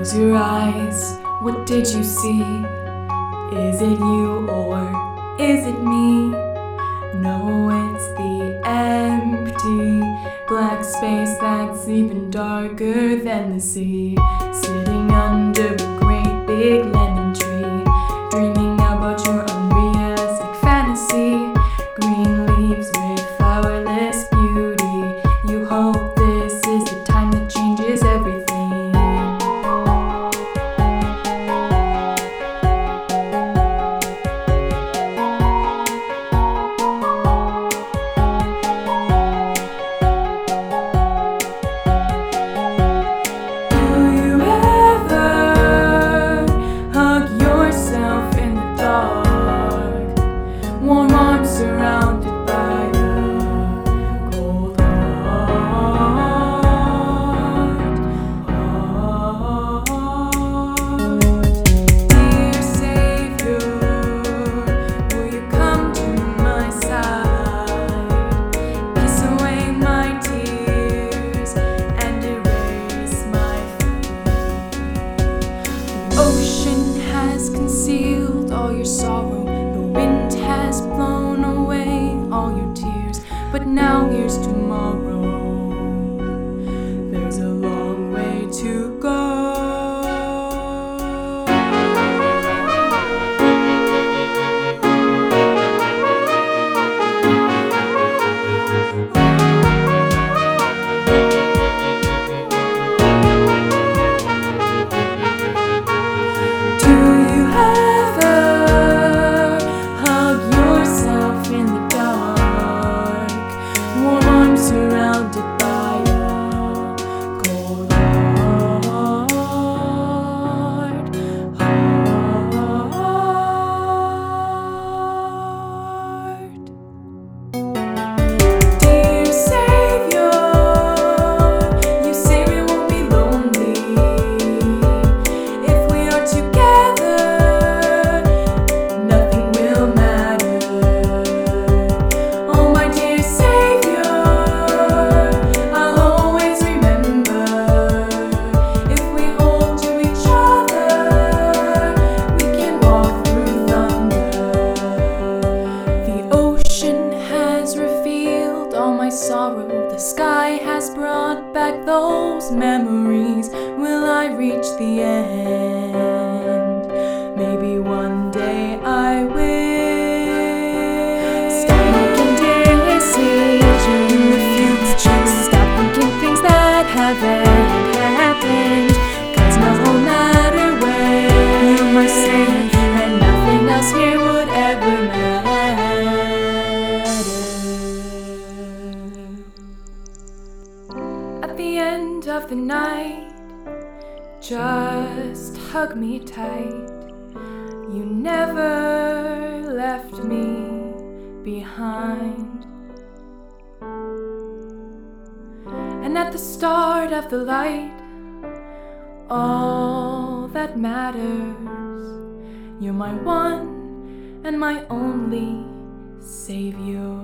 Close your eyes, what did you see? Is it you or is it me? No, it's the empty black space that's even darker than the sea, sitting under a great big lens. around. now. Here's to those memories will I reach the end. the end of the night, just hug me tight. You never left me behind. And at the start of the light, all that matters, you're my one and my only savior.